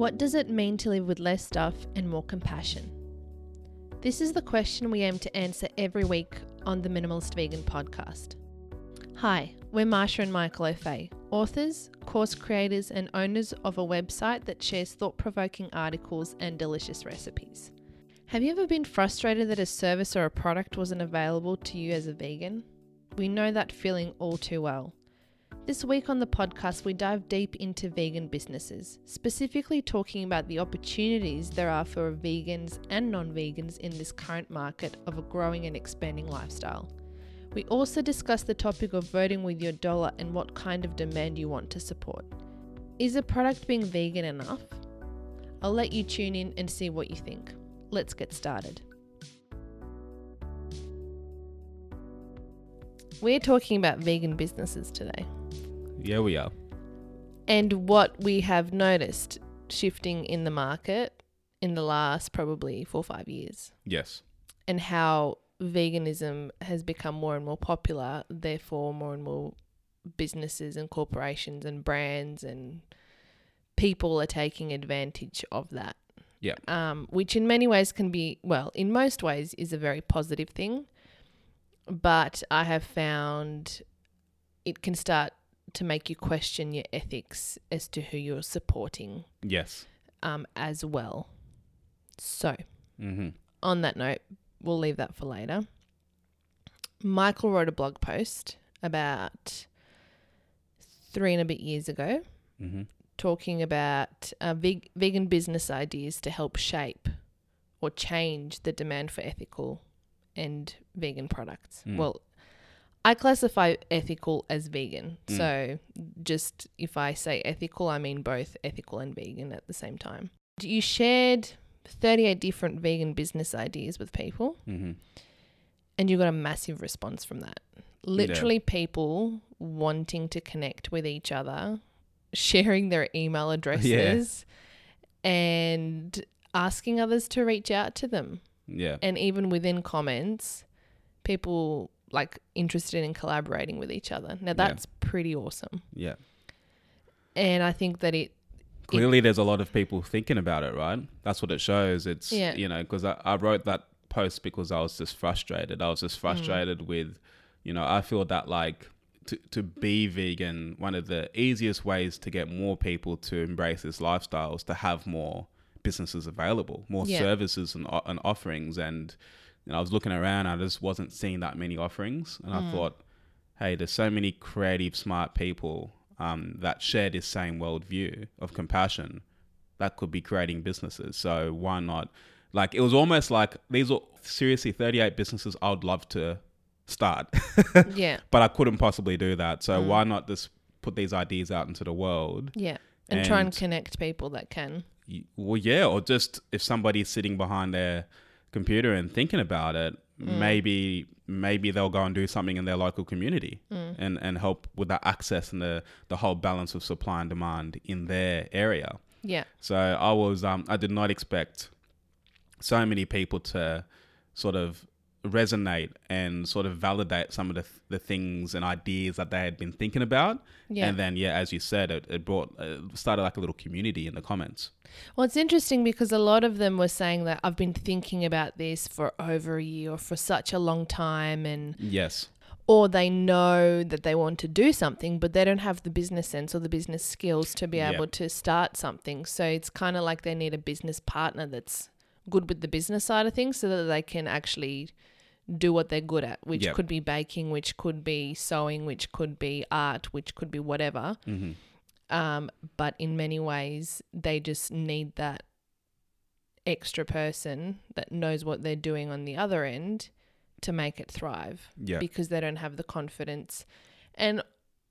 What does it mean to live with less stuff and more compassion? This is the question we aim to answer every week on the Minimalist Vegan podcast. Hi, we're Marsha and Michael Ofei, authors, course creators, and owners of a website that shares thought provoking articles and delicious recipes. Have you ever been frustrated that a service or a product wasn't available to you as a vegan? We know that feeling all too well. This week on the podcast, we dive deep into vegan businesses, specifically talking about the opportunities there are for vegans and non vegans in this current market of a growing and expanding lifestyle. We also discuss the topic of voting with your dollar and what kind of demand you want to support. Is a product being vegan enough? I'll let you tune in and see what you think. Let's get started. We're talking about vegan businesses today Yeah, we are. and what we have noticed shifting in the market in the last probably four or five years, Yes. and how veganism has become more and more popular. Therefore, more and more businesses and corporations and brands and people are taking advantage of that. Yeah. Um, which in many ways can be, well, in most ways is a very positive thing. But I have found it can start to make you question your ethics as to who you're supporting Yes. um, as well. So, Mm-hmm. on that note, we'll leave that for later. Michael wrote a blog post about three and a bit years ago Mm-hmm. talking about uh, veg- vegan business ideas to help shape or change the demand for ethical and vegan products. Mm. Well, I classify ethical as vegan. Mm. So, just if I say ethical, I mean both ethical and vegan at the same time. You shared 38 different vegan business ideas with people, Mm-hmm. and you got a massive response from that. Literally, people wanting to connect with each other, sharing their email addresses, and asking others to reach out to them. Yeah. And even within comments, people like interested in collaborating with each other. Now, that's pretty awesome. Yeah. And I think that it, Clearly, there's a lot of people thinking about it, right? That's what it shows. It's, Yeah. you know, because I, I wrote that post because I was just frustrated. I was just mm. frustrated with, you know, I feel that like to, to be vegan, one of the easiest ways to get more people to embrace this lifestyle is to have more businesses available, more Yeah. services and, and offerings. And, you know, I was looking around, I just wasn't seeing that many offerings. And I thought, hey, there's so many creative, smart people um, that share this same worldview of compassion that could be creating businesses. So why not? Like it was almost like these are seriously 38 businesses I would love to start, yeah, but I couldn't possibly do that. Mm. So why not just put these ideas out into the world? yeah. And, try and And- connect people that can. Well, yeah, or just if somebody's sitting behind their computer and thinking about it, maybe maybe they'll go and do something in their local community and and help with that access and the the whole balance of supply and demand in their area. Yeah. So I was um I did not expect so many people to sort of resonate and sort of validate some of the the things and ideas that they had been thinking about. Yeah. And then yeah, as you said, it, it brought uh, started like a little community in the comments. Well, it's interesting because a lot of them were saying that I've been thinking about this for over a year or for such a long time and Yes. or they know that they want to do something but they don't have the business sense or the business skills to be able to start something. So it's kind of like they need a business partner that's good with the business side of things so that they can actually do what they're good at, which Yep. could be baking, which could be sewing, which could be art, which could be whatever. hmm Um, but in many ways, they just need that extra person that knows what they're doing on the other end to make it thrive Yeah. because they don't have the confidence. And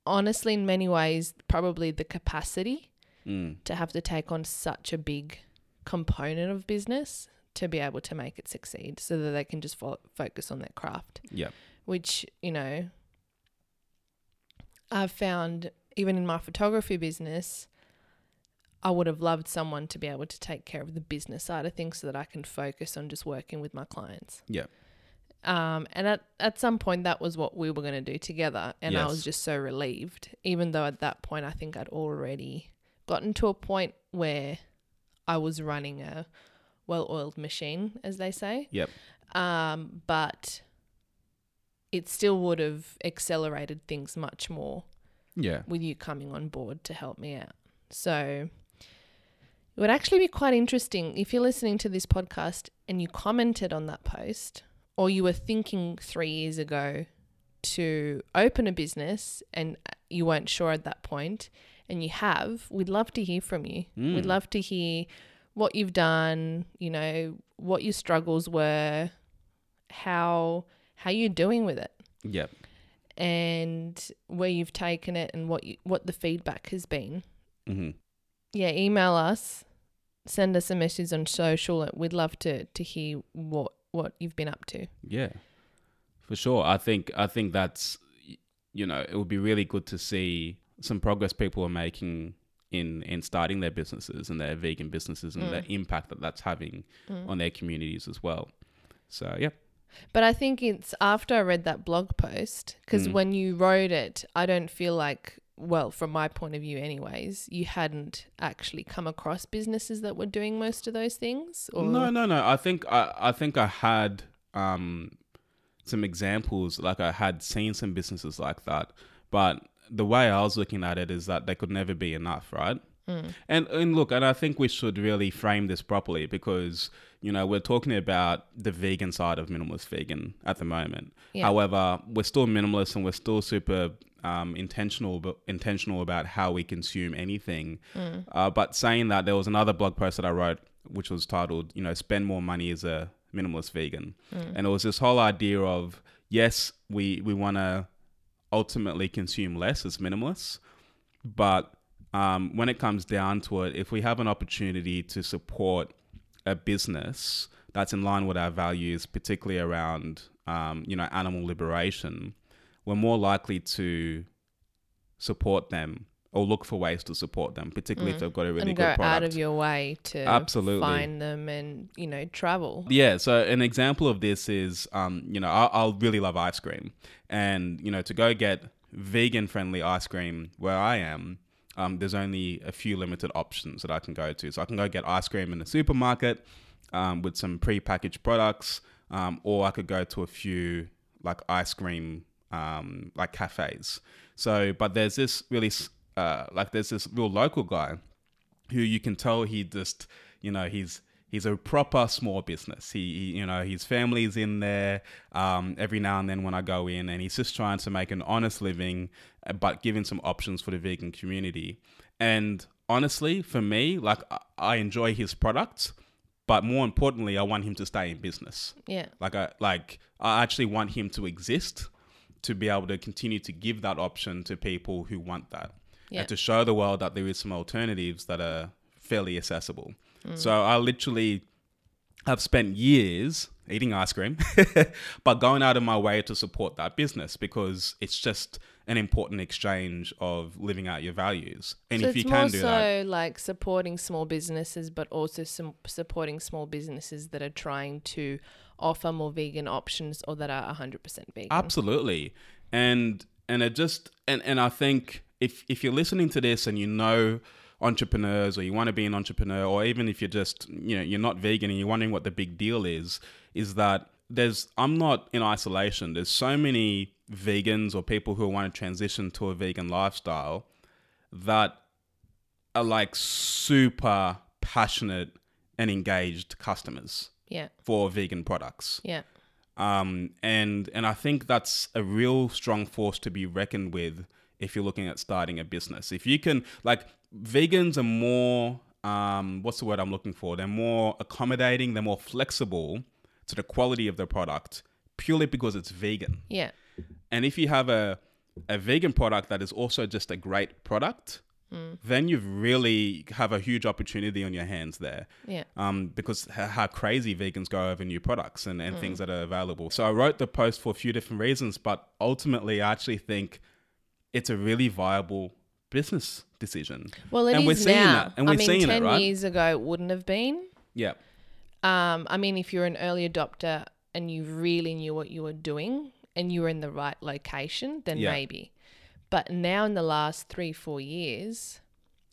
honestly, in many ways, probably the capacity Mm. to have to take on such a big component of business to be able to make it succeed so that they can just fo- focus on their craft Yeah. which you know I've found even in my photography business I would have loved someone to be able to take care of the business side of things so that I can focus on just working with my clients. Yeah. Um, and at, at some point, that was what we were going to do together. And I was just so relieved, even though at that point, I think I'd already gotten to a point where I was running a well-oiled machine, as they say. Yep. Um, but it still would have accelerated things much more Yeah. with you coming on board to help me out. So it would actually be quite interesting if you're listening to this podcast and you commented on that post or you were thinking three years ago to open a business and you weren't sure at that point and you have, we'd love to hear from you. We'd Mm. love to hear what you've done, you know, what your struggles were, how how you're doing with it Yep. and where you've taken it and what you, what the feedback has been. hmm Yeah, email us, send us a message on social. We'd love to to hear what what you've been up to. Yeah, for sure. I think I think that's you know it would be really good to see some progress people are making in in starting their businesses and their vegan businesses and the impact that that's having on their communities as well. So yeah, But I think it's after I read that blog post because Mm. when you wrote it, I don't feel like well, from my point of view, anyways, you hadn't actually come across businesses that were doing most of those things. Or no, no, no. I think I I think I had um some examples like I had seen some businesses like that, but the way I was looking at it is that they could never be enough, right? And and look, and I think we should really frame this properly because you know we're talking about the vegan side of minimalist vegan at the moment. Yeah. However, we're still minimalist and we're still super um, intentional, but intentional about how we consume anything. Uh, but saying that, there was another blog post that I wrote which was titled, you know, spend more money as a minimalist vegan, and it was this whole idea of yes, we we want to ultimately consume less as minimalists, but um, when it comes down to it, if we have an opportunity to support a business that's in line with our values, particularly around um, you know animal liberation, we're more likely to support them or look for ways to support them, particularly if they've got a really and good go product. out of your way to Absolutely. find them and you know travel. Yeah, so an example of this is, um, you know, I, I'll really love ice cream, and you know, to go get vegan-friendly ice cream where I am, um, there's only a few limited options that I can go to. So I can go get ice cream in the supermarket um, with some pre-packaged products, um, or I could go to a few like ice cream um, like cafes. So, but there's this really, uh, like, there's this real local guy who you can tell he just you know he's he's a proper small business he, he you know his family's in there um, every now and then when i go in and he's just trying to make an honest living uh, but giving some options for the vegan community and honestly for me like I- i enjoy his products but more importantly i want him to stay in business Yeah. like I like I actually want him to exist to be able to continue to give that option to people who want that. Yeah. And to show the world that there is some alternatives that are fairly accessible. Mm. So I literally have spent years eating ice cream, but going out of my way to support that business because it's just an important exchange of living out your values. And so if you can do so that, like supporting small businesses, but also some supporting small businesses that are trying to offer more vegan options or that are 100% vegan. Absolutely. And and it just and, and I think if if you're listening to this and you know entrepreneurs or you want to be an entrepreneur or even if you're just you know you're not vegan and you're wondering what the big deal is is that there's I'm not in isolation. There's so many vegans or people who want to transition to a vegan lifestyle that are like super passionate and engaged customers yeah. for vegan products Yeah. um, and and I think that's a real strong force to be reckoned with if you're looking at starting a business. If you can, like, vegans are more, um, what's the word I'm looking for? They're more accommodating, they're more flexible to the quality of their product purely because it's vegan. Yeah. And if you have a a vegan product that is also just a great product, then you really have a huge opportunity on your hands there Yeah. um, because how crazy vegans go over new products and, and things that are available. So I wrote the post for a few different reasons, but ultimately I actually think it's a really viable business decision. Well, it is And we're seeing now. that, and we're I mean, seeing it, 10 right? years ago, it wouldn't have been. Yeah. Um, I mean, if you're an early adopter and you really knew what you were doing and you were in the right location, then Yeah. maybe. But now, in the last three, four years,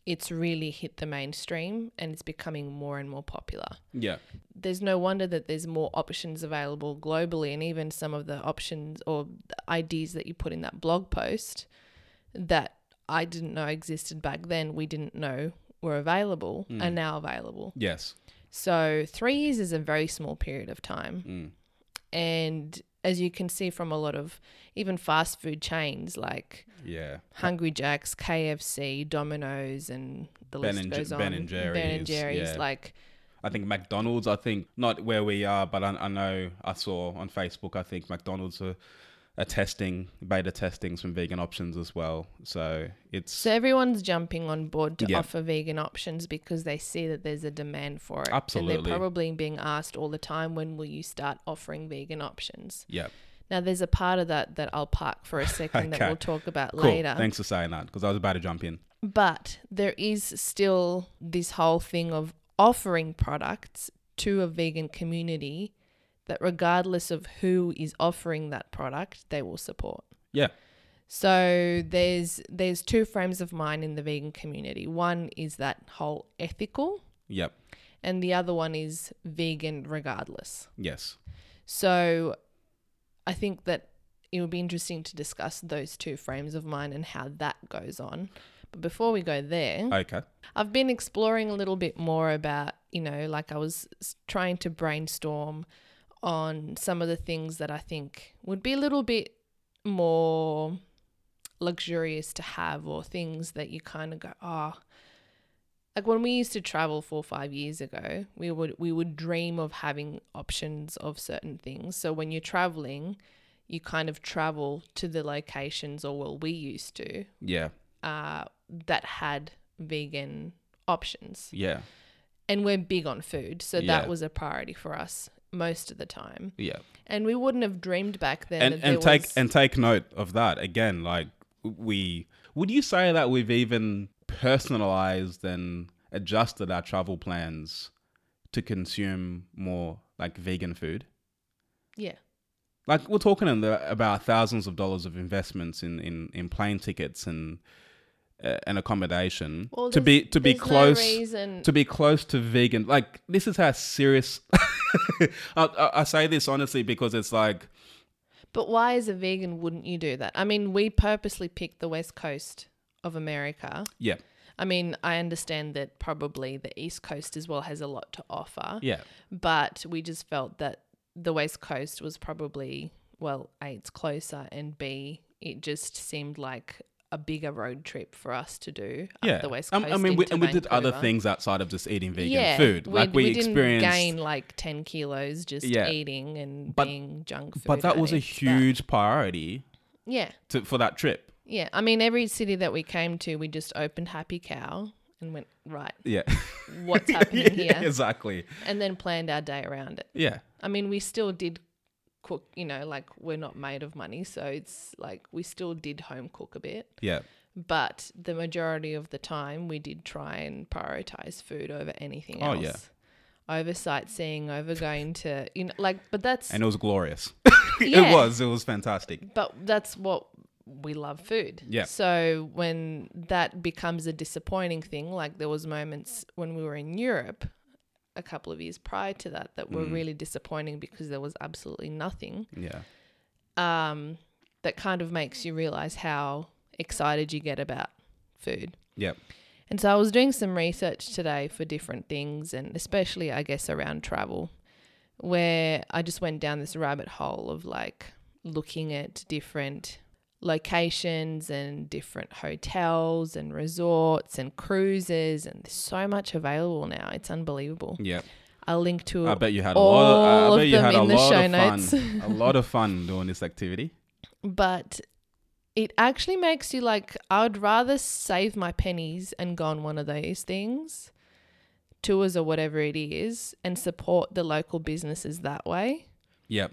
it's really hit the mainstream and it's becoming more and more popular. Yeah. There's no wonder that there's more options available globally, and even some of the options or ideas that you put in that blog post that I didn't know existed back then, we didn't know were available, are now available. Yes. So, three years is a very small period of time. Mm. And as you can see from a lot of even fast food chains like Yeah. Hungry Jack's, KFC, Domino's, and the Ben list and goes Jer- on. Ben and Jerry's, Ben and Jerry's, Jerry's, yeah. like I think McDonald's. I think not where we are, but I, I know I saw on Facebook. I think McDonald's are, are testing beta testing some vegan options as well. So it's so everyone's jumping on board to Yeah. offer vegan options because they see that there's a demand for it. And Absolutely. they're probably being asked all the time, when will you start offering vegan options? yeah. Now, there's a part of that that I'll park for a second that we'll talk about Cool. later. Thanks for saying that because I was about to jump in. But there is still this whole thing of offering products to a vegan community that, regardless of who is offering that product, they will support. Yeah. So there's there's two frames of mind in the vegan community. One is that whole ethical, Yep. and the other one is vegan regardless. Yes. So I think that it would be interesting to discuss those two frames of mind and how that goes on. But before we go there, Okay. I've been exploring a little bit more about, you know, like I was trying to brainstorm on some of the things that I think would be a little bit more luxurious to have or things that you kind of go, oh, like when we used to travel four or five years ago, we would we would dream of having options of certain things. So when you're traveling, you kind of travel to the locations, or well, we used to, Yeah. uh, that had vegan options. Yeah. And we're big on food, so Yeah. that was a priority for us most of the time. Yeah. And we wouldn't have dreamed back then and and take was, and take note of that again. Like we would you say that we've even personalized and adjusted our travel plans to consume more like vegan food? yeah. Like we're talking in the, about thousands of dollars of investments in in, in plane tickets and uh, and accommodation Well, to be to be close No to be close to vegan. Like this is how serious. I, I, I say this honestly because it's like But why, as a vegan, wouldn't you do that? I mean, we purposely picked the west coast of America. yeah I mean, I understand that probably the east coast as well has a lot to offer, yeah but we just felt that the west coast was probably, well, A, it's closer, and B, it just seemed like a bigger road trip for us to do up yeah. the west Coast. Um. I mean, we, and we did other things outside of just eating vegan yeah, food. Like we, we didn't experienced, gain like 10 kilos just Yeah. eating and But- being junk food. but that was a addicts, but- huge priority yeah. to, for that trip. Yeah, I mean, every city that we came to, we just opened Happy Cow and went, right, Yeah, what's happening here? exactly. And then planned our day around it. Yeah, I mean, we still did cook, you know, like we're not made of money. So it's like we still did home cook a bit. yeah, But the majority of the time, we did try and prioritize food over anything Oh, else. yeah. Over sightseeing, over going to, you know, like, but that's, and it was glorious. Yeah. it was. It was fantastic. but that's what we love food. Yeah. So when that becomes a disappointing thing, like there was moments when we were in Europe a couple of years prior to that that were Mm. really disappointing because there was absolutely nothing. Yeah, Um, that kind of makes you realize how excited you get about food. yeah, And so I was doing some research today for different things, and especially, I guess, around travel, where I just went down this rabbit hole of like looking at different locations and different hotels and resorts and cruises, and there's so much available now. It's unbelievable. yeah. I'll link to I bet you had a lot. Of, all I of bet you them had a in the lot show of notes. fun. a lot of fun doing this activity. but it actually makes you like I would rather save my pennies and go on one of those things, tours or whatever it is, and support the local businesses that way, Yeah,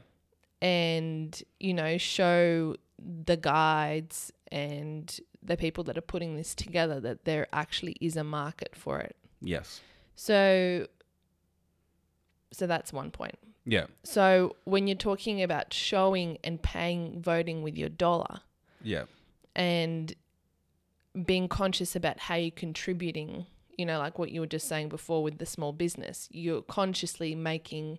and you know show the guides and the people that are putting this together that there actually is a market for it. yes, So, so that's one point. yeah, So when you're talking about showing and paying, voting with your dollar, yeah, and being conscious about how you're contributing, you know, like what you were just saying before with the small business, you're consciously making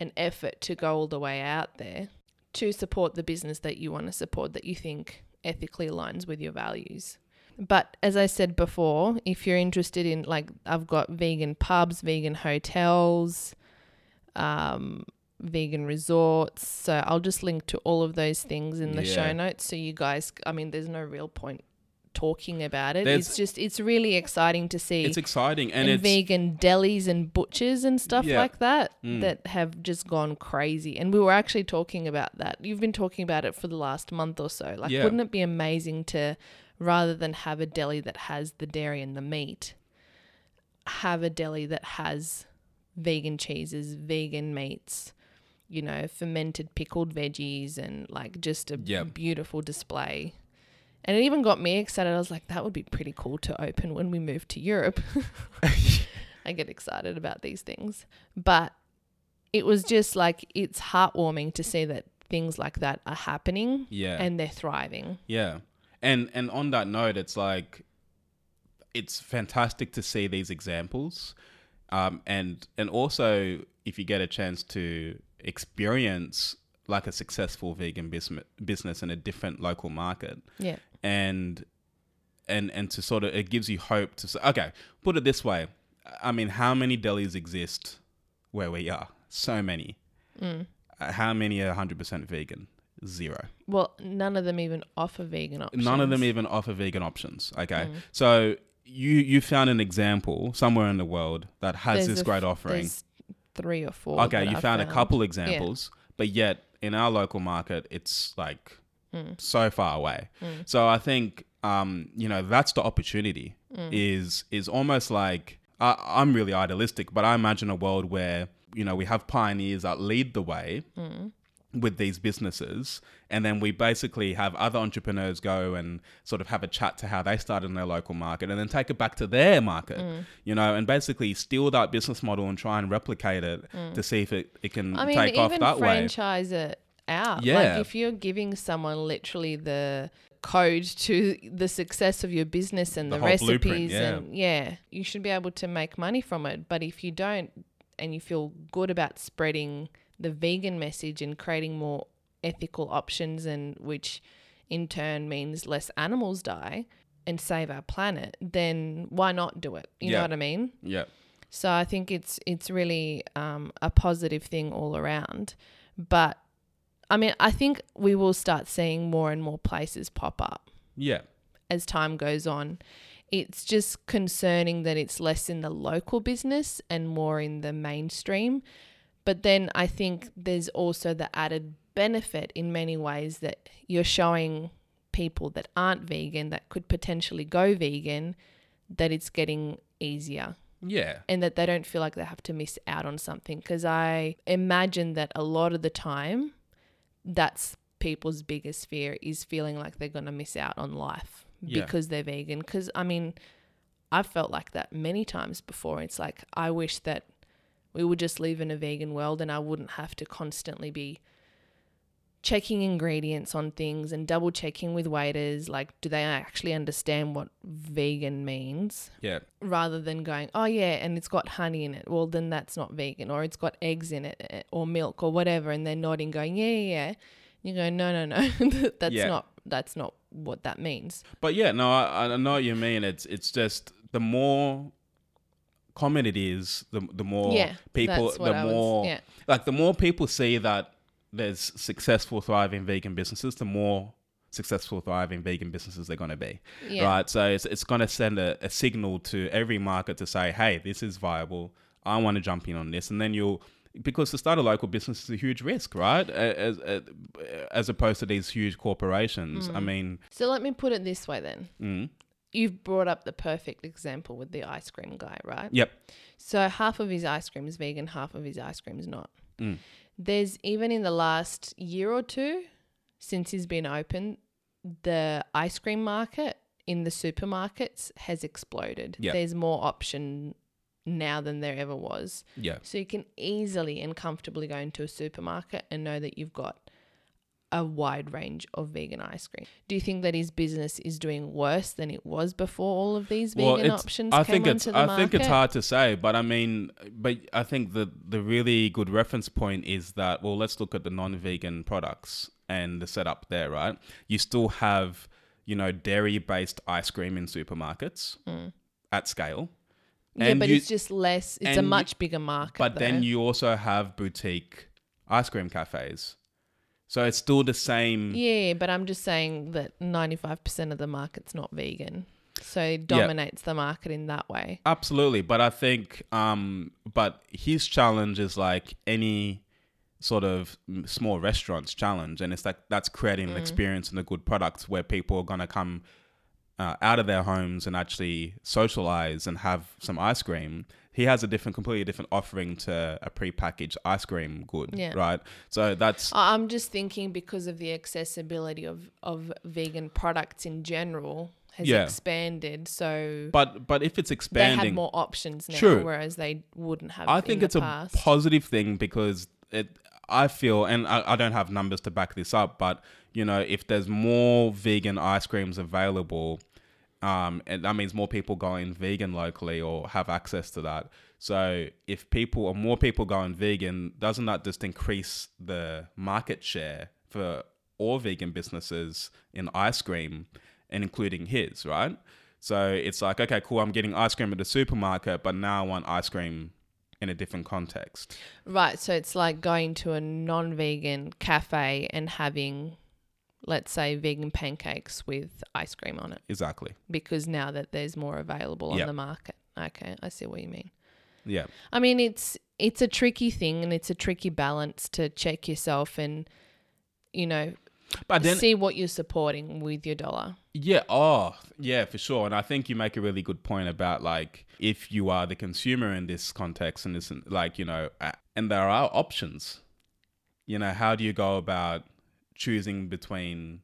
an effort to go all the way out there to support the business that you want to support that you think ethically aligns with your values. But as I said before, if you're interested in like I've got vegan pubs, vegan hotels, um, vegan resorts. So I'll just link to all of those things in the show notes so you guys I mean there's no real point talking about it. There's- it's just it's really exciting to see It's exciting and, and it's vegan delis and butchers and stuff Yeah. like that Mm. that have just gone crazy. And we were actually talking about that. You've been talking about it for the last month or so. Like, Yeah. wouldn't it be amazing to, rather than have a deli that has the dairy and the meat, have a deli that has vegan cheeses, vegan meats, you know, fermented pickled veggies, and like just a Yeah. beautiful display. And it even got me excited. I was like, that would be pretty cool to open when we move to Europe. I get excited about these things. But it was just like, it's heartwarming to see that things like that are happening yeah. and they're thriving. Yeah. And and on that note, it's like it's fantastic to see these examples. Um, and and also if you get a chance to experience like a successful vegan business business in a different local market Yeah. And and and to sort of it gives you hope to say okay put it this way i mean how many delis exist where we are so many Mm. Uh, how many are 100% vegan zero Well, none of them even offer vegan options. None of them even offer vegan options. Okay, Mm. so you you found an example somewhere in the world that has There's this great f- offering. Three or four. Okay, you I found, a couple examples, but yet in our local market, it's like Mm. so far away. Mm. So I think um, you know that's the opportunity. Mm. Is is almost like I, I'm really idealistic, but I imagine a world where you know we have pioneers that lead the way Mm. with these businesses and then we basically have other entrepreneurs go and sort of have a chat to how they started in their local market and then take it back to their market Mm. you know and basically steal that business model and try and replicate it to see if it, it can Mm. I mean, take off that way franchise it out. Yeah. Like if you're giving someone literally the code to the success of your business and The the, recipes yeah. and yeah, you should be able to make money from it. But if you don't and you feel good about spreading the vegan message and creating more ethical options and which in turn means less animals die and save our planet, then why not do it? You Yeah. know what I mean? yeah So I think it's it's really um, a positive thing all around. But I mean, I think we will start seeing more and more places pop up yeah as time goes on. It's just concerning that it's less in the local business and more in the mainstream. But then I think there's also the added benefit in many ways that you're showing people that aren't vegan that could potentially go vegan that it's getting easier yeah and that they don't feel like they have to miss out on something because i imagine that a lot of the time that's people's biggest fear is feeling like they're going to miss out on life Yeah. because they're vegan because i mean i've felt like that many times before it's like i wish that we would just live in a vegan world and i wouldn't have to constantly be checking ingredients on things and double checking with waiters like do they actually understand what vegan means yeah rather than going, oh yeah, and it's got honey in it. Well, then that's not vegan, or it's got eggs in it, eh, or milk, or whatever, and they're nodding, going, yeah, yeah. yeah. You go, no, no, no, that's Yeah. not that's not what that means. But yeah, no, I, I know what you mean. It's it's just the more common it is, the the more yeah, people, the was- more yeah, like the more people see that there's successful, thriving vegan businesses, the more successful, thriving vegan businesses they're going to be. yeah, Right. So it's it's going to send a, a signal to every market to say, hey, this is viable. I want to jump in on this, and then you'll. Because to start a local business is a huge risk, right? As, as, as opposed to these huge corporations. I mean, So let me put it this way then. mm, You've brought up the perfect example with the ice cream guy, right? yep. So half of his ice cream is vegan, half of his ice cream is not. Mm. There's even in the last year or two since he's been open, the ice cream market in the supermarkets has exploded. Yeah. There's more option now than there ever was. Yeah. So you can easily and comfortably go into a supermarket and know that you've got a wide range of vegan ice cream. Do you think that his business is doing worse than it was before all of these vegan it's- options I came think it's onto the I market? think it's hard to say, but I mean, but I think the the really good reference point is that well, let's look at the non-vegan products and the setup there, right? You still have you know dairy-based ice cream in supermarkets at scale, Mm. Yeah, and but you- it's just less. It's a much bigger market. but then you also have boutique ice cream cafes, so it's still the same. Yeah, but I'm just saying that 95% of the market's not vegan. So it dominates the market in that way. Absolutely, but I think, um, but his challenge is like any sort of small restaurants challenge, and it's like that's creating an experience and a good product where people are gonna come uh, out of their homes and actually socialize and have some ice cream. He has a different, completely different offering to a prepackaged ice cream good, Yeah. right? So that's I'm just thinking because of the accessibility of, of vegan products in general has Yeah. expanded. So but but if it's expanding, they have more options now, True. whereas they wouldn't have. I in think it's past. a positive thing because it. I feel, and I, I don't have numbers to back this up, but you know, if there's more vegan ice creams available, um, and that means more people going vegan locally or have access to that. So if people or more people going vegan, doesn't that just increase the market share for all vegan businesses in ice cream, and including his, right? So it's like, okay, cool, I'm getting ice cream at the supermarket, but now I want ice cream in a different context. Right. So it's like going to a non vegan cafe and having, let's say, vegan pancakes with ice cream on it Exactly. because now that there's more available on the market. Okay. I see what you mean. Yeah. I mean, it's it's a tricky thing and it's a tricky balance to check yourself and, you know, But then, see what you're supporting with your dollar. yeah, oh, yeah, for sure. And I think you make a really good point about like if you are the consumer in this context and this, like, you know, uh, and there are options, you know, how do you go about choosing between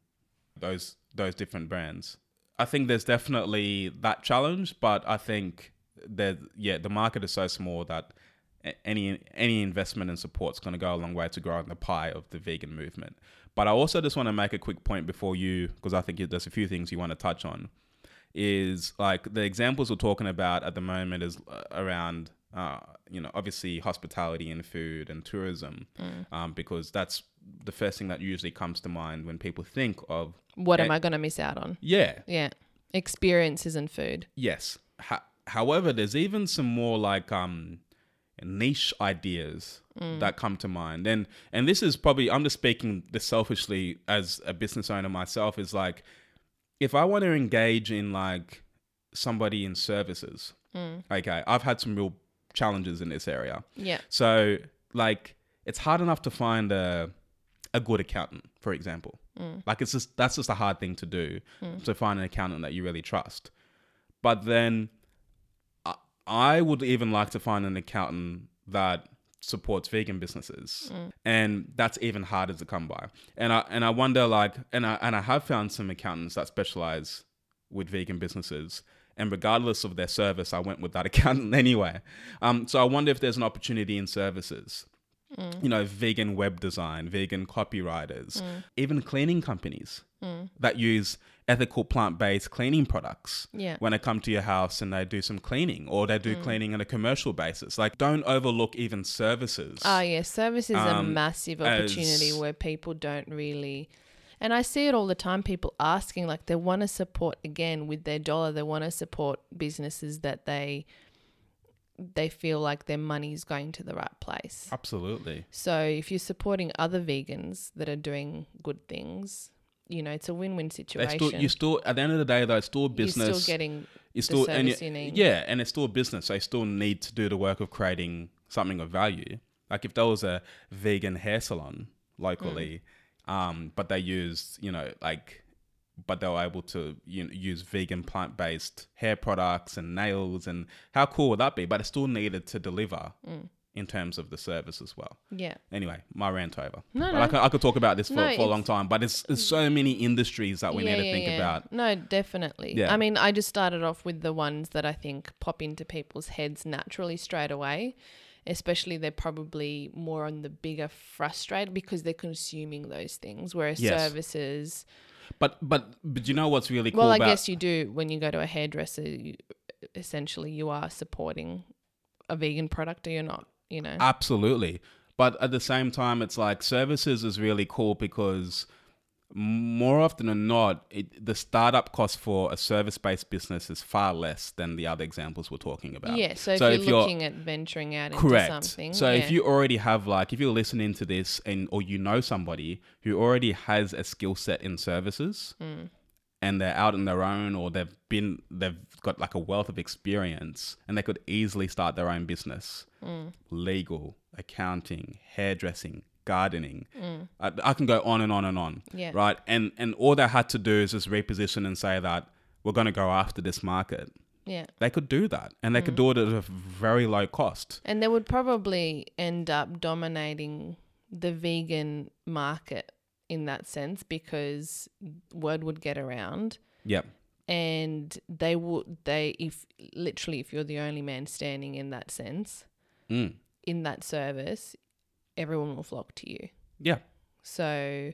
those those different brands? I think there's definitely that challenge, but I think that yeah, the market is so small that any any investment and support is going to go a long way to growing the pie of the vegan movement. But I also just want to make a quick point before you, because I think there's a few things you want to touch on. Is like the examples we're talking about at the moment is uh, around, uh, you know, obviously hospitality and food and tourism, um, because that's the first thing that usually comes to mind when people think of What am I going to miss out on? yeah, Yeah. Experiences and food. Yes. Ho- however, there's even some more like um niche ideas that come to mind. And and this is probably I'm just speaking this selfishly as a business owner myself is like if I want to engage in like somebody in services. Okay, I've had some real challenges in this area. Yeah. So like it's hard enough to find a a good accountant, for example. Mm. Like it's just that's just a hard thing to do mm. to find an accountant that you really trust. But then I, I would even like to find an accountant that supports vegan businesses. Mm. And that's even harder to come by. And I and I wonder like and I and I have found some accountants that specialize with vegan businesses. And regardless of their service, I went with that accountant anyway. Um, so I wonder if there's an opportunity in services Mm. you know, vegan web design, vegan copywriters, mm. even cleaning companies mm. that use ethical plant-based cleaning products Yeah. when they come to your house and they do some cleaning or they do cleaning on a commercial basis. Like don't overlook even services. Oh, yeah. Service is a Um, massive opportunity as- where people don't really. And I see it all the time. People asking, like, they want to support again with their dollar. They want to support businesses that they they feel like their money is going to the right place. Absolutely. So if you're supporting other vegans that are doing good things, you know, it's a win-win situation. still you still at the end of the day though it's still a business. You're still getting It's the still and you- yeah, and it's still a business. They still need to do the work of creating something of value. Like if there was a vegan hair salon locally, Mm. um, but they used you know like, but they were able to you know, use vegan plant based hair products and nails and how cool would that be? But it still needed to deliver Mm. in terms of the service as well. yeah. Anyway, my rant over. No, but no. I, could, I could talk about this for, No, for a long time. But it's there's so many industries that we need to think about. No, definitely. Yeah. I mean, I just started off with the ones that I think pop into people's heads naturally straight away. especially they're probably more on the bigger frustrated because they're consuming those things whereas Yes. services But but but you know what's really cool well i about guess you do when you go to a hairdresser you, essentially you are supporting a vegan product or you're not you know Absolutely. But at the same time, it's like services is really cool because more often than not, it, the startup cost for a service based business is far less than the other examples we're talking about. yeah so if So you're if you're- looking at venturing out into Correct. something So yeah. if you already have like if you're listening to this and or you know somebody who already has a skill set in services Mm. and they're out on their own or they've been they've got like a wealth of experience and they could easily start their own business. Mm. Legal, accounting, hairdressing, gardening. I, I can go on and on and on. Mm. Yeah. Right? And and all they had to do is just reposition and say that we're going to go after this market. yeah They could do that and they could Mm. do it at a very low cost. And they would probably end up dominating the vegan market in that sense because word would get around Yep. and they would they if literally if you're the only man standing in that sense Mm. in that service everyone will flock to you. Yeah. So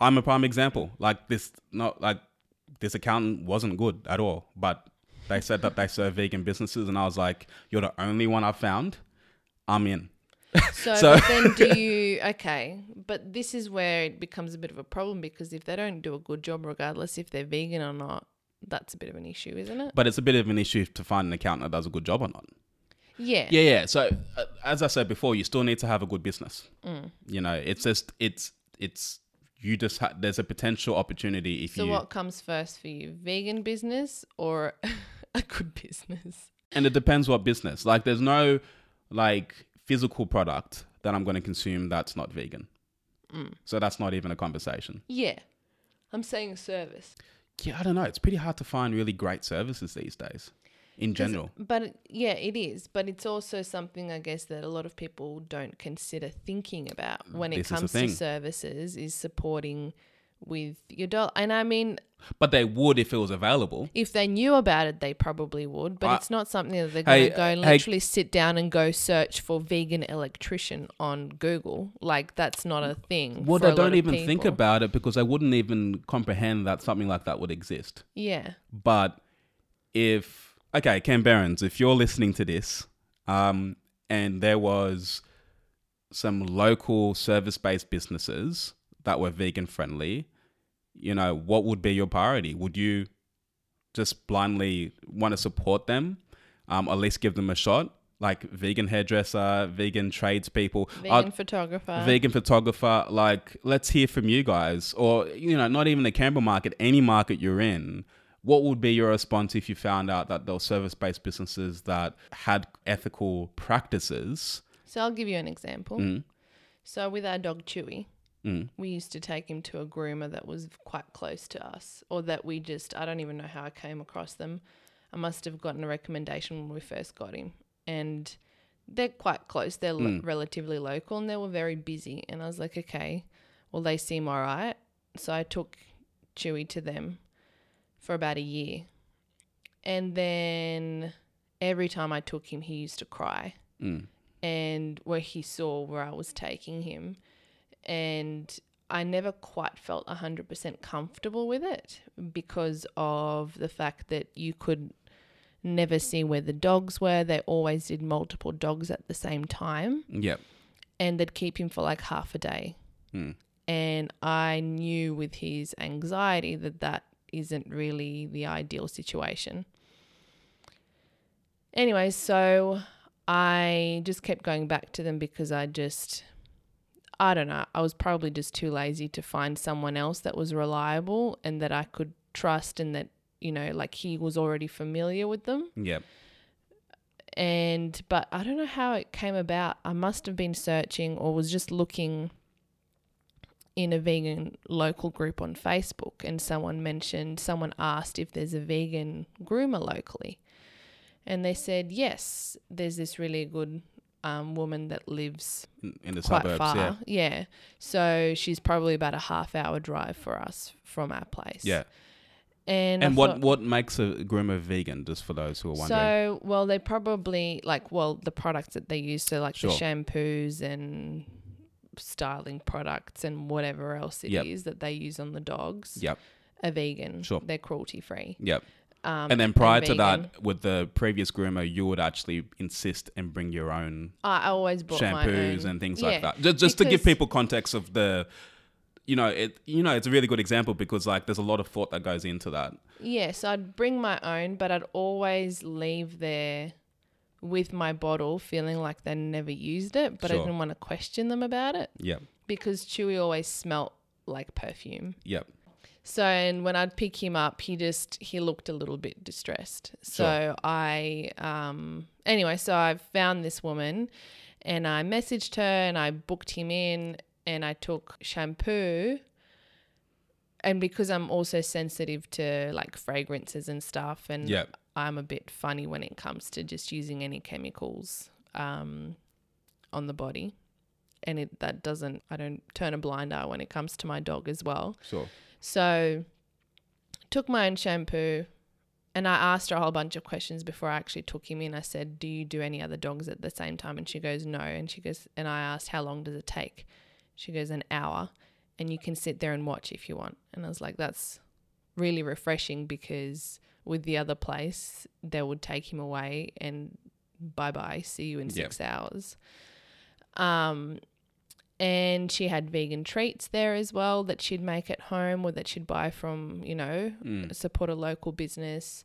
I'm a prime example. Like this, not like this accountant wasn't good at all, but they said that they serve vegan businesses, and I was like, "You're the only one I've found. I'm in." So, So- then do you okay? But this is where it becomes a bit of a problem because if they don't do a good job, regardless if they're vegan or not, that's a bit of an issue, isn't it? But it's a bit of an issue to find an accountant that does a good job or not. Yeah. Yeah, yeah. So uh, as I said before, you still need to have a good business. Mm. You know, it's just it's it's you just ha- there's a potential opportunity if So you what comes first for you, vegan business or a good business? and it depends what business. Like there's no like physical product that I'm going to consume that's not vegan. Mm. So that's not even a conversation. Yeah. I'm saying service. Yeah, I don't know. It's pretty hard to find really great services these days in general. But yeah, it is. But it's also something I guess that a lot of people don't consider thinking about when it This comes to services is supporting with your dollar. And I mean, But they would if it was available. if they knew about it, they probably would. But I- it's not something that they're going Hey, to go and hey- literally sit down and go search for vegan electrician on Google. Like that's not a thing. Well, they don't even think about it because they wouldn't even comprehend that something like that would exist. Yeah. But if okay, Canberrans, if you're listening to this, um, and there was some local service-based businesses that were vegan friendly, you know, what would be your priority? Would you just blindly want to support them, um, at least give them a shot? Like vegan hairdresser, vegan tradespeople, Vegan I'd- photographer. vegan photographer like let's hear from you guys or you know not even the canberra market any market you're in what would be your response if you found out that there were service-based businesses that had ethical practices so I'll give you an example. mm, So with our dog Chewy, mm, we used to take him to a groomer that was quite close to us, or that we just, I don't even know how I came across them. I must have gotten a recommendation when we first got him. And they're quite close, they're lo- Mm. relatively local, and they were very busy. And I was like, okay, well, they seem all right. So I took Chewy to them for about a year. And then every time I took him, he used to cry mm, and where he saw where I was taking him. And I never quite felt 100% comfortable with it because of the fact that you could never see where the dogs were. They always did multiple dogs at the same time yep and they'd keep him for like half a day. mm, And I knew with his anxiety that that isn't really the ideal situation. Anyway, so I just kept going back to them because I just, I don't know, I was probably just too lazy to find someone else that was reliable and that I could trust and that, you know, like he was already familiar with them yep and but I don't know how it came about. I must have been searching or was just looking in a vegan local group on Facebook and someone mentioned someone asked if there's a vegan groomer locally. And they said, "Yes, there's this really good um, woman that lives in- the quite suburbs far. yeah yeah. So she's probably about a half hour drive for us from our place. yeah and I And what thought- what makes a groomer vegan? Just for those who are wondering. So, well, they probably like well the products that they use, so like Sure. the shampoos and styling products and whatever else it is Yep. that they use on the dogs yep, are vegan. Sure. They're cruelty free. yep. Um, and then prior to vegan. that, with the previous groomer, you would actually insist and bring your own I always bought my shampoos own. and things Yeah, like that. Just, just to give because- people context of the, you know, it. You know, it's a really good example because like there's a lot of thought that goes into that. Yes, I'd bring my own, but I'd always leave there with my bottle, feeling like they never used it, but I didn't want to question them about it Yep, because Chewy always smelt like perfume. yep, So, and when I'd pick him up, he just he looked a little bit distressed. So I, um, anyway, so I found this woman, and I messaged her, and I booked him in, and I took shampoo. And because I'm also sensitive to like fragrances and stuff, and yep, I'm a bit funny when it comes to just using any chemicals um, on the body, and it that doesn't I don't turn a blind eye when it comes to my dog as well. sure. So, took my own shampoo, and I asked her a whole bunch of questions before I actually took him in. I said, "Do you do any other dogs at the same time?" And she goes, "No." And she goes, and I asked, "How long does it take?" She goes, "An hour, and you can sit there and watch if you want." And I was like, "That's really refreshing because with the other place, they would take him away and bye bye, see you in Yep. six hours." Um, and she had vegan treats there as well that she'd make at home or that she'd buy from you know Mm. support a local business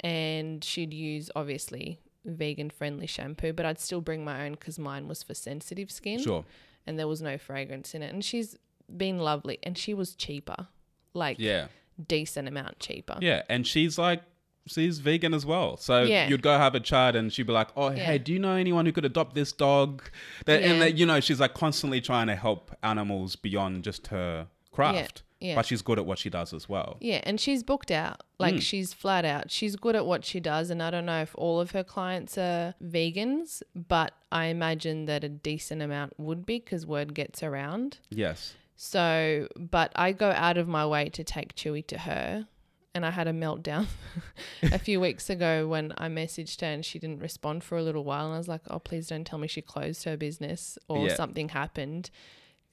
and she'd use obviously vegan friendly shampoo but i'd still bring my own because mine was for sensitive skin Sure. and there was no fragrance in it and she's been lovely and she was cheaper like Yeah. Decent amount cheaper Yeah, and she's like, she's vegan as well. So Yeah. you'd go have a chat, and she'd be like, "Oh, Yeah. hey, do you know anyone who could adopt this dog?" That, Yeah. And that, you know, she's like constantly trying to help animals beyond just her craft, yeah. but she's good at what she does as well. Yeah, and she's booked out. Like Mm. she's flat out. She's good at what she does, and I don't know if all of her clients are vegans, but I imagine that a decent amount would be because word gets around. Yes. So, but I go out of my way to take Chewy to her. And I had a meltdown a few weeks ago when I messaged her and she didn't respond for a little while. And I was like, oh, please don't tell me she closed her business or Yeah. something happened.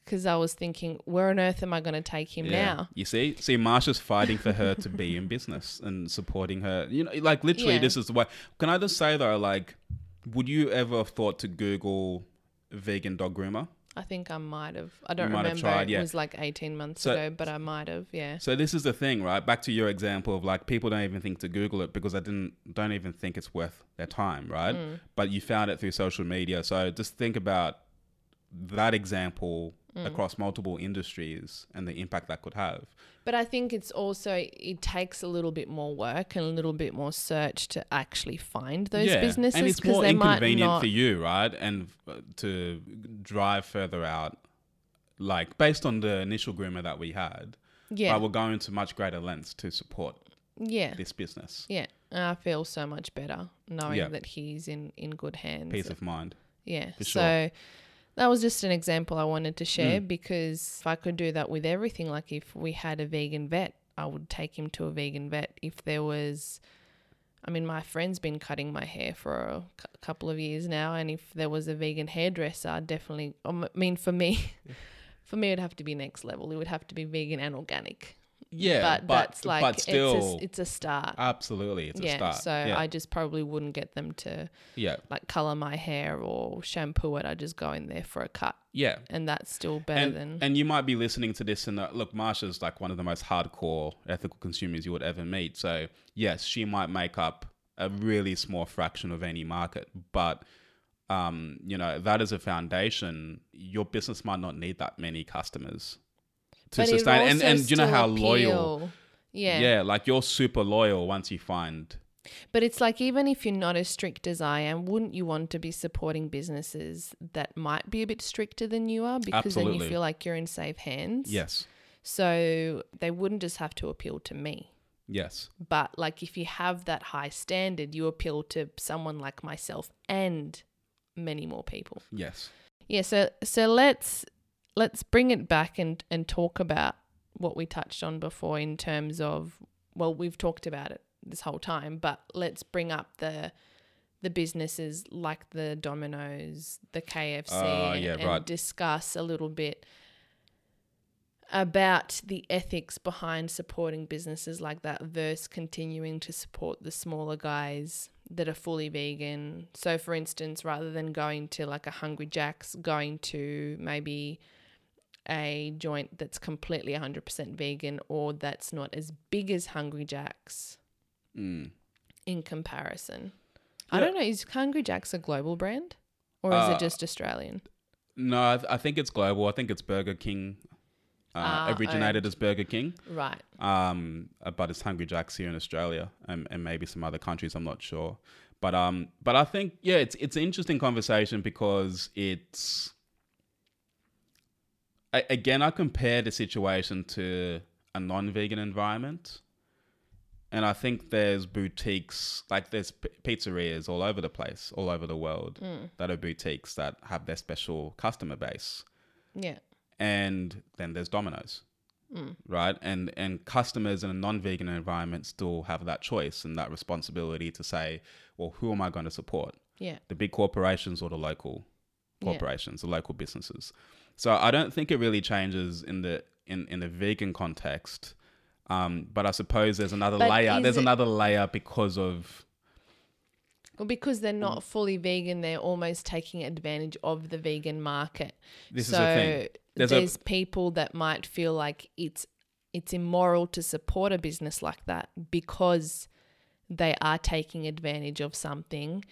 Because I was thinking, where on earth am I going to take him now? You see, see, Marsha's fighting for her to be in business and supporting her. You know, like literally, Yeah. this is the way. Can I just say though, like, would you ever have thought to Google vegan dog groomer? I think I might have. I don't remember. tried, yeah. It was like 18 months So- ago, but I might have, yeah. So this is the thing, right? Back to your example of like people don't even think to Google it because I didn't don't even think it's worth their time, right? Mm. But you found it through social media. So just think about that example Mm. across multiple industries and the impact that could have. But I think it's also, it takes a little bit more work and a little bit more search to actually find those businesses. and it's more they might inconvenient not, for you, right? And uh, to drive further out, like based on the initial groomer that we had, Yeah. but we're going to much greater lengths to support yeah. this business. Yeah. And I feel so much better knowing Yeah. that he's in, in good hands. Peace of mind. Yeah. For so sure. That was just an example I wanted to share Mm. because if I could do that with everything, like if we had a vegan vet, I would take him to a vegan vet. If there was, I mean, my friend's been cutting my hair for a cou- couple of years now, and if there was a vegan hairdresser, I'd definitely, um, I mean, for me, for me, it'd have to be next level. It would have to be vegan and organic. Yeah, but, but that's like but still, it's, a, it's a start. absolutely, it's a yeah, start. so yeah. I just probably wouldn't get them to yeah, like color my hair or shampoo it. I just go in there for a cut, yeah. and that's still better And, than and you might be listening to this and uh, look, Marsha's like one of the most hardcore ethical consumers you would ever meet. So yes, she might make up a really small fraction of any market, but um, you know that is a foundation. Your business might not need that many customers to But sustain. And and you know how loyal? Yeah. Yeah, like you're super loyal once you find. But it's like even if you're not as strict as I am, wouldn't you want to be supporting businesses that might be a bit stricter than you are because then you feel like you're in safe hands? Yes, So they wouldn't just have to appeal to me. yes, But like if you have that high standard, you appeal to someone like myself and many more people. yes. Yeah, so so let's let's bring it back and and talk about what we touched on before in terms of well, we've talked about it this whole time, but let's bring up the the businesses like the Domino's, the KFC, Oh, ah, and, and right. discuss a little bit about the ethics behind supporting businesses like that versus continuing to support the smaller guys that are fully vegan. So, for instance, rather than going to like a Hungry Jack's, going to maybe a joint that's completely 100% vegan or that's not as big as Hungry Jack's Mm. in comparison. I don't know, is Hungry Jack's a global brand or is Uh, it just Australian? No, I, th- I think it's global. I think it's Burger King. Uh, Ah, originated as Burger King, Right. um, uh, but it's Hungry Jack's here in Australia and, and maybe some other countries. I'm not sure, but um, but I think yeah, it's it's an interesting conversation because it's I, again I compare the situation to a non-vegan environment, and I think there's boutiques like there's p- pizzerias all over the place, all over the world hmm. that are boutiques that have their special customer base Yeah. and then there's Domino's, hmm. right? And and customers in a non-vegan environment still have that choice and that responsibility to say, well, who am I going to support? Yeah. The big corporations or the local Yeah. corporations, the local businesses. So I don't think it really changes in the in in the vegan context. Um, but I suppose there's another But layer. There's it- another layer because of Well, because they're not fully vegan, they're almost taking advantage of the vegan market. This is so the thing. There's There's, a- people that might feel like it's it's immoral to support a business like that because they are taking advantage of something.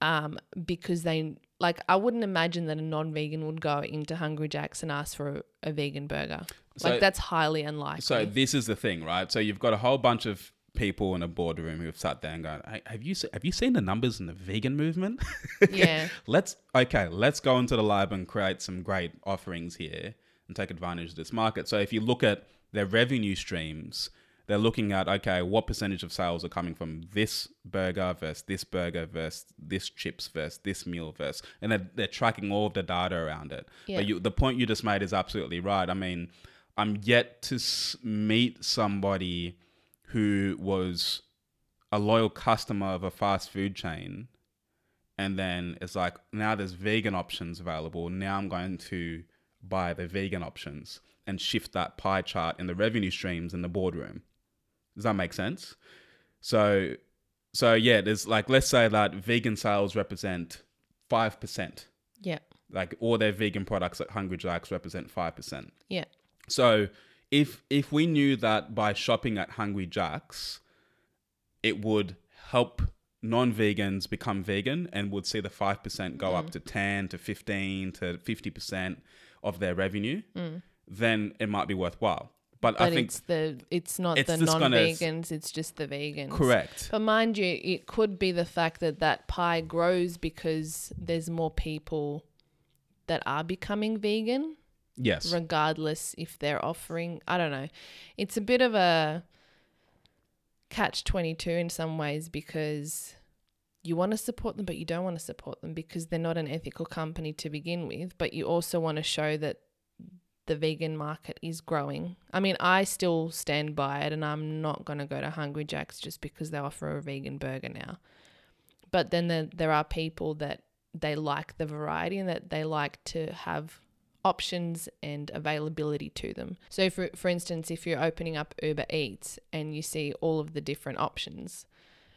Um, because they like, I wouldn't imagine that a non-vegan would go into Hungry Jack's and ask for a, a vegan burger. So- like that's highly unlikely. So this is the thing, right? So you've got a whole bunch of people in a boardroom who've sat there and gone, hey, "Have you se- have you seen the numbers in the vegan movement? yeah, let's okay, let's go into the lab and create some great offerings here and take advantage of this market." So if you look at their revenue streams, they're looking at okay, what percentage of sales are coming from this burger versus this burger versus this chips versus this meal versus, and they're, they're tracking all of the data around it. Yeah. But you, the point you just made is absolutely right. I mean, I'm yet to meet somebody who was a loyal customer of a fast food chain and then it's like now there's vegan options available now i'm going to buy the vegan options and shift that pie chart in the revenue streams in the boardroom does that make sense? So so yeah there's like let's say that vegan sales represent 5% yeah, like all their vegan products at hungry jacks represent 5% yeah, so if if we knew that by shopping at Hungry Jack's, it would help non-vegans become vegan and would see the five percent go up mm. to ten to fifteen to fifty percent of their revenue, mm. then it might be worthwhile. But, but I think it's the it's not it's the non-vegans; it's just the vegans. correct. But mind you, it could be the fact that that pie grows because there's more people that are becoming vegan, Yes. regardless if they're offering. I don't know. It's a bit of a catch 22 in some ways because you want to support them, but you don't want to support them because they're not an ethical company to begin with. But you also want to show that the vegan market is growing. I mean, I still stand by it and I'm not going to go to Hungry Jack's just because they offer a vegan burger now. But then there, there are people that they like the variety and that they like to have options and availability to them. So for for instance, if you're opening up Uber Eats and you see all of the different options,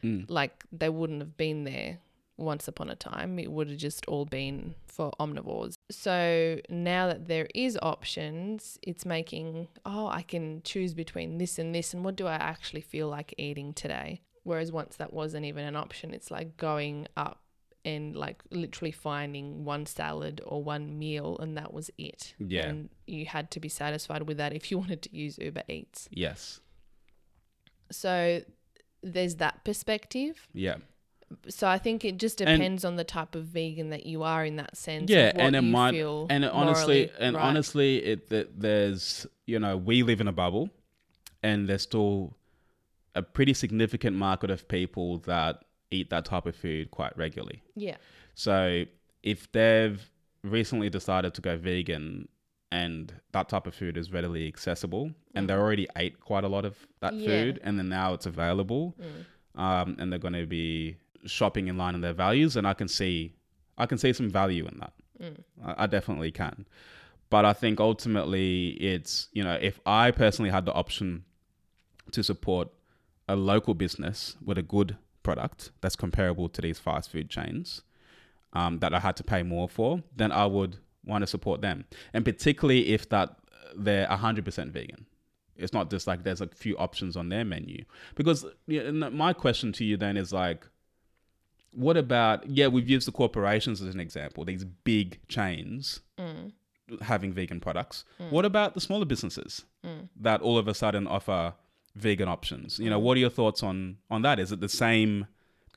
Mm. like they wouldn't have been there once upon a time. It would have just all been for omnivores. So now that there is options, it's making, oh, I can choose between this and this and what do I actually feel like eating today? Whereas once that wasn't even an option, it's like going up and like literally finding one salad or one meal and that was it. Yeah. And you had to be satisfied with that if you wanted to use Uber Eats. Yes. So there's that perspective. Yeah. So I think it just And- depends on the type of vegan that you are in that sense. Yeah, and it might, feel and it honestly, and right. honestly, it that there's you know we live in a bubble, and there's still a pretty significant market of people that eat that type of food quite regularly. yeah, So if they've recently decided to go vegan, and that type of food is readily accessible, and they already ate quite a lot of that Yeah. food, and then now it's available, um, and they're going to be shopping in line with their values, and I can see, I can see some value in that. I, I definitely can, but I think ultimately it's you know if I personally had the option to support a local business with a good product that's comparable to these fast food chains um, that I had to pay more for, then I would want to support them. And particularly if that they're 100% vegan. It's not just like there's a few options on their menu. Because you know, my question to you then is like, what about, yeah, we've used the corporations as an example, these big chains mm. having vegan products. Mm. What about the smaller businesses mm. that all of a sudden offer vegan options? You know, what are your thoughts on on that? Is it the same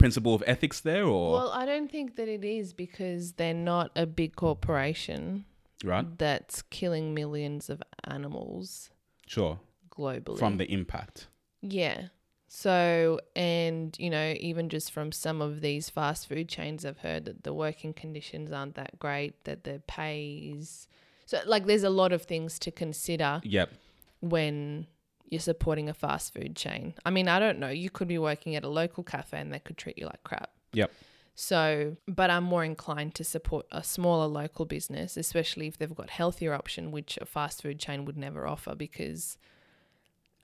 principle of ethics there or Well, I don't think that it is because they're not a big corporation right? that's killing millions of animals Sure. globally. From the impact. Yeah. So, and, you know, even just from some of these fast food chains, I've heard that the working conditions aren't that great, that the pay is. So, like, there's a lot of things to consider Yep. when you're supporting a fast food chain. I mean, I don't know. You could be working at a local cafe and they could treat you like crap. Yep. So, but I'm more inclined to support a smaller local business, especially if they've got healthier option, which a fast food chain would never offer because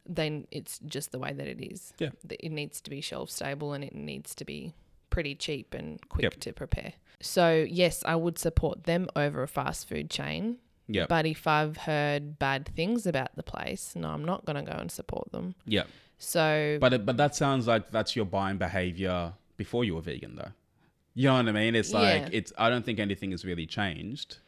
then it's just the way that it is. Yeah. It needs to be shelf stable and it needs to be pretty cheap and quick Yep. to prepare. So, yes, I would support them over a fast food chain. Yep. But if I've heard bad things about the place, no, I'm not going to go and support them. Yeah. So, But it, but that sounds like that's your buying behavior before you were vegan though. You know what I mean? It's like Yeah. it's I don't think anything has really changed.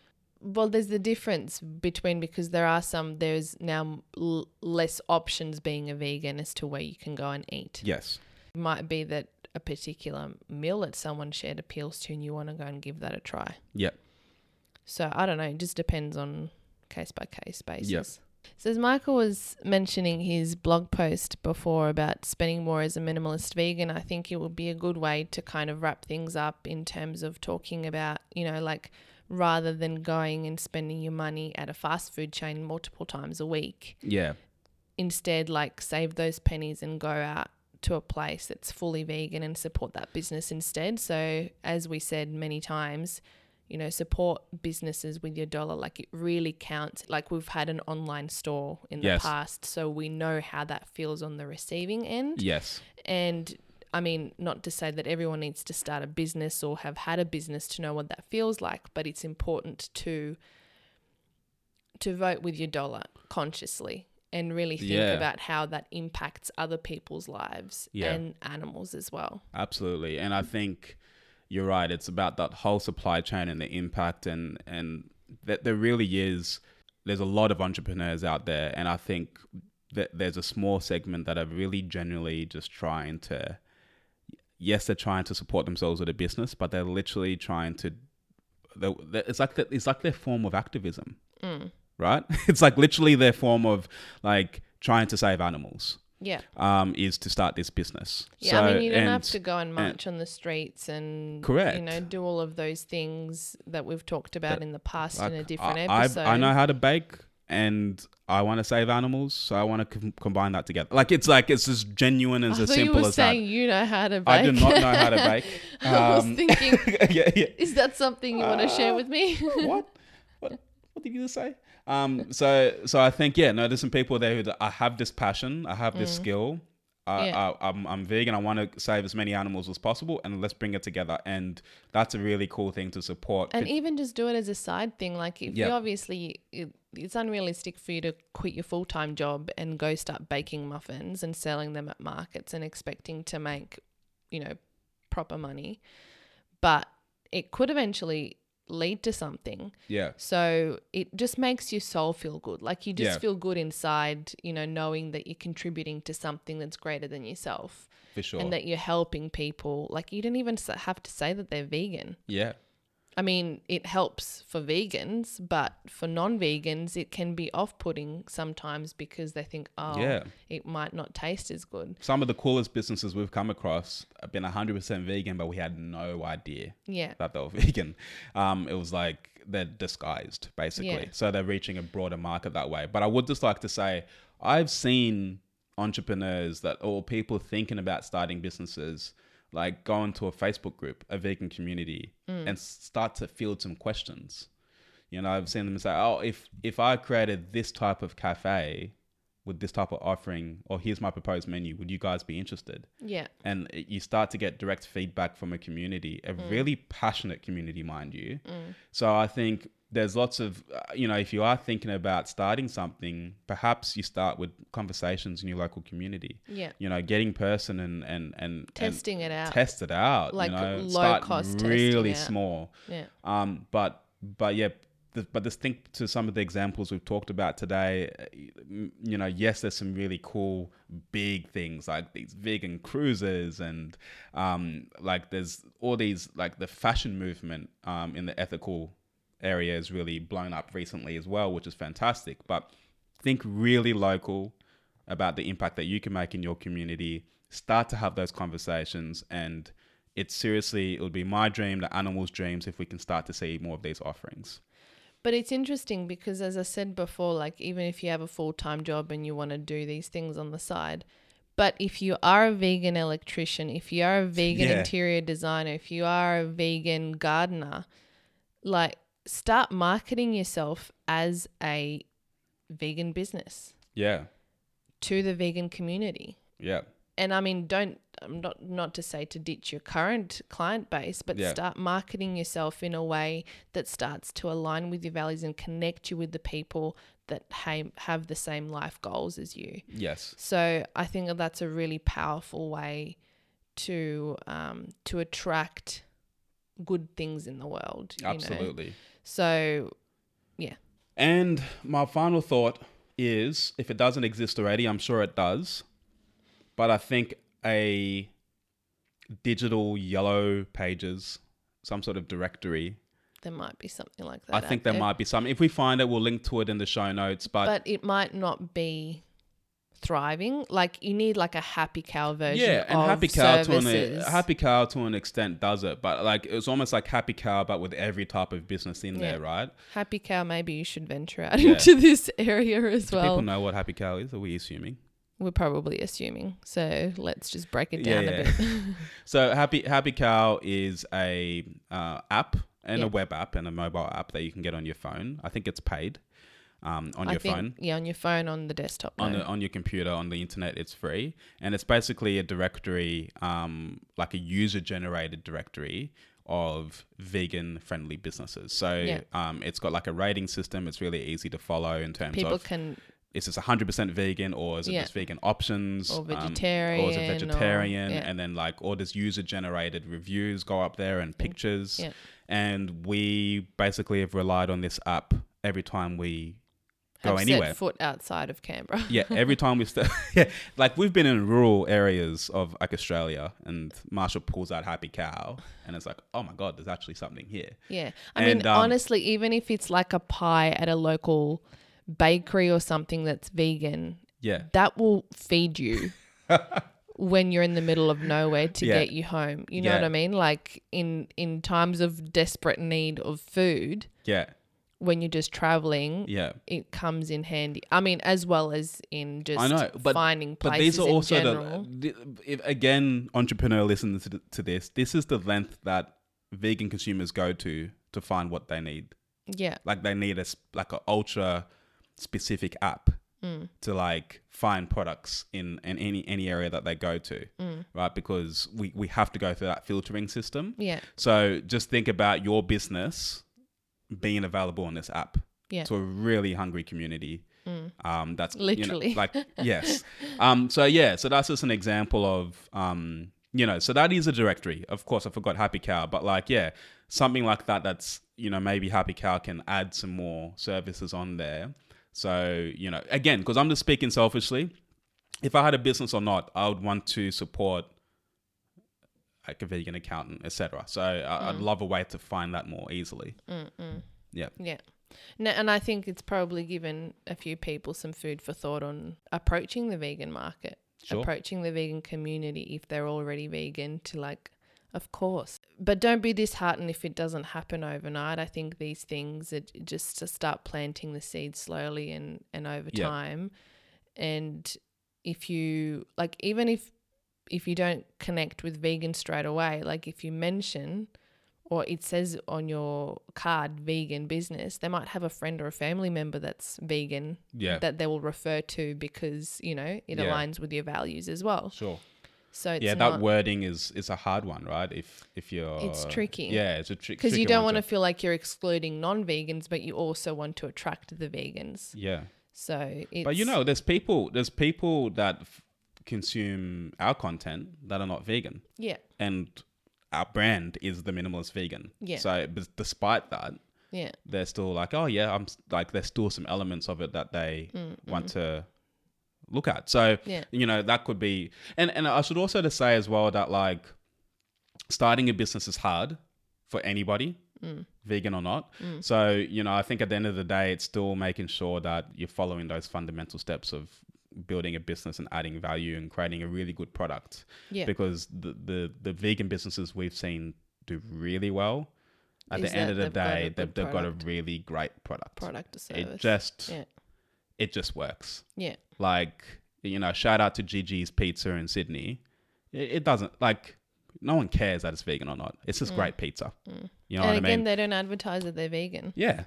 Well, there's the difference between because there are some, there's now l- less options being a vegan as to where you can go and eat. Yes. It might be that a particular meal that someone shared appeals to and you want to go and give that a try. Yep. So I don't know, it just depends on case by case basis. Yep. So as Michael was mentioning his blog post before about spending more as a minimalist vegan, I think it would be a good way to kind of wrap things up in terms of talking about, you know, like rather than going and spending your money at a fast food chain multiple times a week, Yeah. instead like save those pennies and go out to a place that's fully vegan and support that business instead. So as we said many times, you know, support businesses with your dollar. Like it really counts. Like we've had an online store in the past, so we know how that feels on the receiving end. Yes. And I mean, not to say that everyone needs to start a business or have had a business to know what that feels like, but it's important to to vote with your dollar consciously and really think Yeah. about how that impacts other people's lives Yeah. and animals as well. Absolutely. And I think you're right. It's about that whole supply chain and the impact and and that there really is there's a lot of entrepreneurs out there and I think that there's a small segment that are really genuinely just trying to yes, they're trying to support themselves with a business, but they're literally trying to they're, they're- it's like the, it's like their form of activism, Mm. right? It's like literally their form of like trying to save animals Yeah. um, is to start this business. Yeah, I mean, you don't have to go and march on the streets and Correct. you know do all of those things that we've talked about That- in the past Like, in a different I, episode. I, I know how to bake and I want to save animals, so I want to com- combine that together. Like it's like it's as genuine and I as thought you simple were as saying that. you know how to bake. I do not know how to bake. I was Um, thinking, yeah, yeah. is that something you want to share Uh, with me? what? What? What did you just say? Um. So so I think yeah. No, there's some people there who I have this passion. I have this skill. I, Mm. Yeah. I, I'm, I'm vegan. I want to save as many animals as possible, and let's bring it together. And that's a really cool thing to support. and even just do it as a side thing. Like if Yeah. you obviously, it's unrealistic for you to quit your full time job and go start baking muffins and selling them at markets and expecting to make, you know, proper money. But it could eventually lead to something. yeah, So it just makes your soul feel good. Like you just Yeah. feel good inside, you know, knowing that you're contributing to something that's greater than yourself for sure. and that you're helping people. Like you don't even have to say that they're vegan. yeah, I mean, it helps for vegans, but for non-vegans, it can be off-putting sometimes because they think, oh, Yeah. it might not taste as good. Some of the coolest businesses we've come across have been 100% vegan, but we had no idea Yeah, that they were vegan. Um, it was like they're disguised, basically. Yeah. So they're reaching a broader market that way. But I would just like to say, I've seen entrepreneurs that, or people thinking about starting businesses, like go into a Facebook group, a vegan community, mm. and start to field some questions. You know, I've seen them say, "Oh, if if I created this type of cafe with this type of offering, or here's my proposed menu, would you guys be interested?" yeah, and you start to get direct feedback from a community, a really passionate community, mind you. So I think there's lots of, uh, you know, if you are thinking about starting something, perhaps you start with conversations in your local community. yeah. You know, getting person and and and Testing it out. test it out. Like you know, low start cost really small. Yeah. Um, but but yeah, the, but just think to some of the examples we've talked about today. You know, yes, there's some really cool big things like these vegan cruises and um, like there's all these like the fashion movement um, in the ethical area is really blown up recently as well, which is fantastic. But think really local about the impact that you can make in your community. Start to have those conversations and it's seriously it would be my dream the animals dreams if we can start to see more of these offerings But it's interesting because, as I said before, like even if you have a full time job and you want to do these things on the side, but if you are a vegan electrician, if you are a vegan Yeah. interior designer, if you are a vegan gardener, like start marketing yourself as a vegan business yeah to the vegan community. yeah and I mean, don't um, not not to say to ditch your current client base, but Yeah. start marketing yourself in a way that starts to align with your values and connect you with the people that ha- have the same life goals as you. yes So I think that's a really powerful way to um, to attract good things in the world. you know? absolutely So yeah. and my final thought is if it doesn't exist already i'm sure it does but i think a digital yellow pages some sort of directory there might be something like that. i think there might be some if we find it we'll link to it in the show notes but, but it might not be thriving. Like you need like a happy cow version. yeah and of happy cow to an happy cow to an extent does it but like it's almost like happy cow but with every type of business in there right Happy cow. Maybe you should venture out Yeah. into this area as do well. people know what happy cow is are we assuming We're probably assuming. So let's just break it down yeah. a bit. So Happy Happy Cow is a uh, app and Yeah. a web app and a mobile app that you can get on your phone. I think it's paid um, on I your think phone. yeah, on your phone, on the desktop. On the on your computer, on the internet, it's free, and it's basically a directory, um, like a user generated directory of vegan friendly businesses. So Yeah. um, it's got like a rating system. It's really easy to follow in terms People of people can is this 100% vegan or is it Yeah. just vegan options Or um, or is it vegetarian or- yeah. and then like or does user generated reviews go up there and pictures yeah. and we basically have relied on this app every time we go anywhere foot outside of Canberra. yeah every time we st- yeah like we've been in rural areas of like australia and Marsha pulls out happy cow and it's like oh my god there's actually something here Yeah. I And, mean, um, honestly, even if it's like a pie at a local bakery or something that's vegan, yeah that will feed you when you're in the middle of nowhere to Yeah. get you home. You know Yeah. what I mean? Like in in times of desperate need of food, yeah when you're just traveling, yeah it comes in handy. I mean, as well as in just I know, but finding but places these are also general. the, if, again entrepreneur listen to, to this. This is the length that vegan consumers go to to find what they need. yeah. Like they need a like an ultra specific app Mm. to like find products in, in any any area that they go to, Mm. right? Because we we have to go through that filtering system. Yeah. So just think about your business being available on this app Yeah. to a really hungry community. Mm. Um, that's you know, Literally. like yes. Um, so yeah, so that's just an example of um, you know, so that is a directory. Of course, I forgot Happy Cow, but like yeah, something like that. That's you know maybe Happy Cow can add some more services on there. So you know, again, because I'm just speaking selfishly. If I had a business or not, I would want to support like a vegan accountant, etc. So I, I'd Mm. love a way to find that more easily. Mm-mm. Yeah. Yeah. No, and I think it's probably given a few people some food for thought on approaching the vegan market, Sure. approaching the vegan community if they're already vegan to like, of course. But don't be disheartened if it doesn't happen overnight. I think these things are just to start planting the seed slowly and, and over Yeah. time. And if you like, even if if you don't connect with vegan straight away, like if you mention or it says on your card vegan business, they might have a friend or a family member that's vegan Yeah. that they will refer to because, you know, it Yeah. aligns with your values as well. Sure. So it's yeah, not that wording is is a hard one, right? If if you're It's tricky. Yeah, it's a trick because you don't want to feel like you're excluding non-vegans, but you also want to attract the vegans. Yeah. So it's But you know, there's people there's people that f- consume our content that are not vegan, yeah, and our brand is the minimalist vegan. Yeah. So, but despite that, yeah, they're still like, oh yeah, I'm like, there's still some elements of it that they mm, want mm. to look at. So, Mm, Yeah. you know, that could be, and and I should also to say as well that like, starting a business is hard for anybody. Mm. Vegan or not. So, you know, I think at the end of the day, it's still making sure that you're following those fundamental steps of building a business and adding value and creating a really good product. yeah. Because the, the, the vegan businesses we've seen do really well. At Is the end of the they've got a day, they've, they've got a really great product. Product or service. It just yeah, it just works. yeah, Like, you know, shout out to Gigi's Pizza in Sydney. It, it doesn't like no one cares that it's vegan or not. It's just great pizza. You know Mm. and what I again, mean? they don't advertise that they're vegan. Yeah.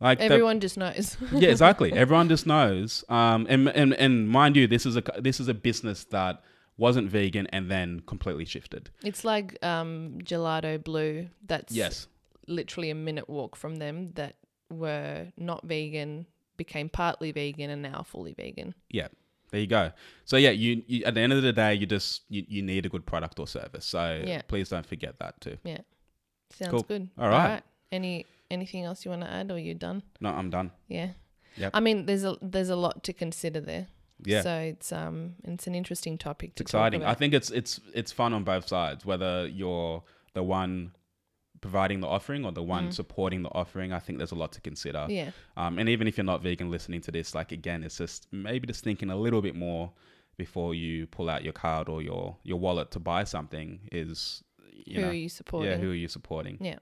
Like Everyone just knows. yeah, exactly. Everyone just knows. Um, and, and and mind you, this is a this is a business that wasn't vegan and then completely shifted. it's like um, Gelato Blue. That's Yes. literally a minute walk from them that were not vegan, became partly vegan, and now fully vegan. Yeah. There you go. So yeah, you, you at the end of the day, you just you, you need a good product or service. So Yeah. please don't forget that too. Yeah, sounds Cool. good. All right. Any anything else you want to add, or you done? No, I'm done. Yeah. Yep. I mean, there's a there's a lot to consider there. Yeah. So it's um it's an interesting topic to it's exciting. I think it's it's it's fun on both sides. Whether you're the one providing the offering or the one supporting the offering, I think there's a lot to consider. Mm. Yeah. Um, and even if you're not vegan, listening to this, like again, it's just maybe just thinking a little bit more before you pull out your card or your your wallet to buy something. Is you who know, are you supporting? yeah, who are you supporting? Yeah.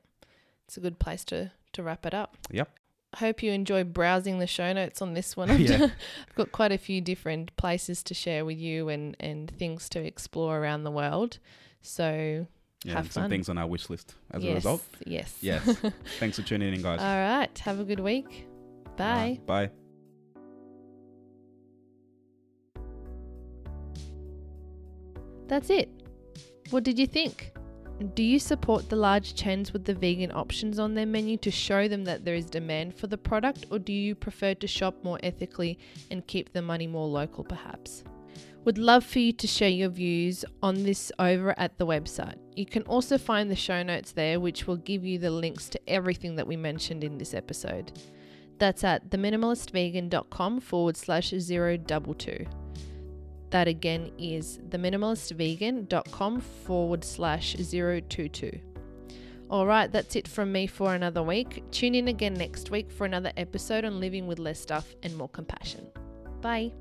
It's a good place to to wrap it up. Yep. I hope you enjoy browsing the show notes on this one. I've, Yeah. I've got quite a few different places to share with you and, and things to explore around the world. So Yeah, have some fun. things on our wish list as yes, a result. Yes. Yes. Thanks for tuning in, guys. All right. Have a good week. Bye. Alright, Bye. That's it. What did you think? Do you support the large chains with the vegan options on their menu to show them that there is demand for the product, or do you prefer to shop more ethically and keep the money more local, perhaps? Would love for you to share your views on this over at the website. You can also find the show notes there, which will give you the links to everything that we mentioned in this episode. That's at theminimalistvegan.com forward slash zero double two. That again is theminimalistvegan.com forward slash 022. All right, that's it from me for another week. Tune in again next week for another episode on living with less stuff and more compassion. Bye.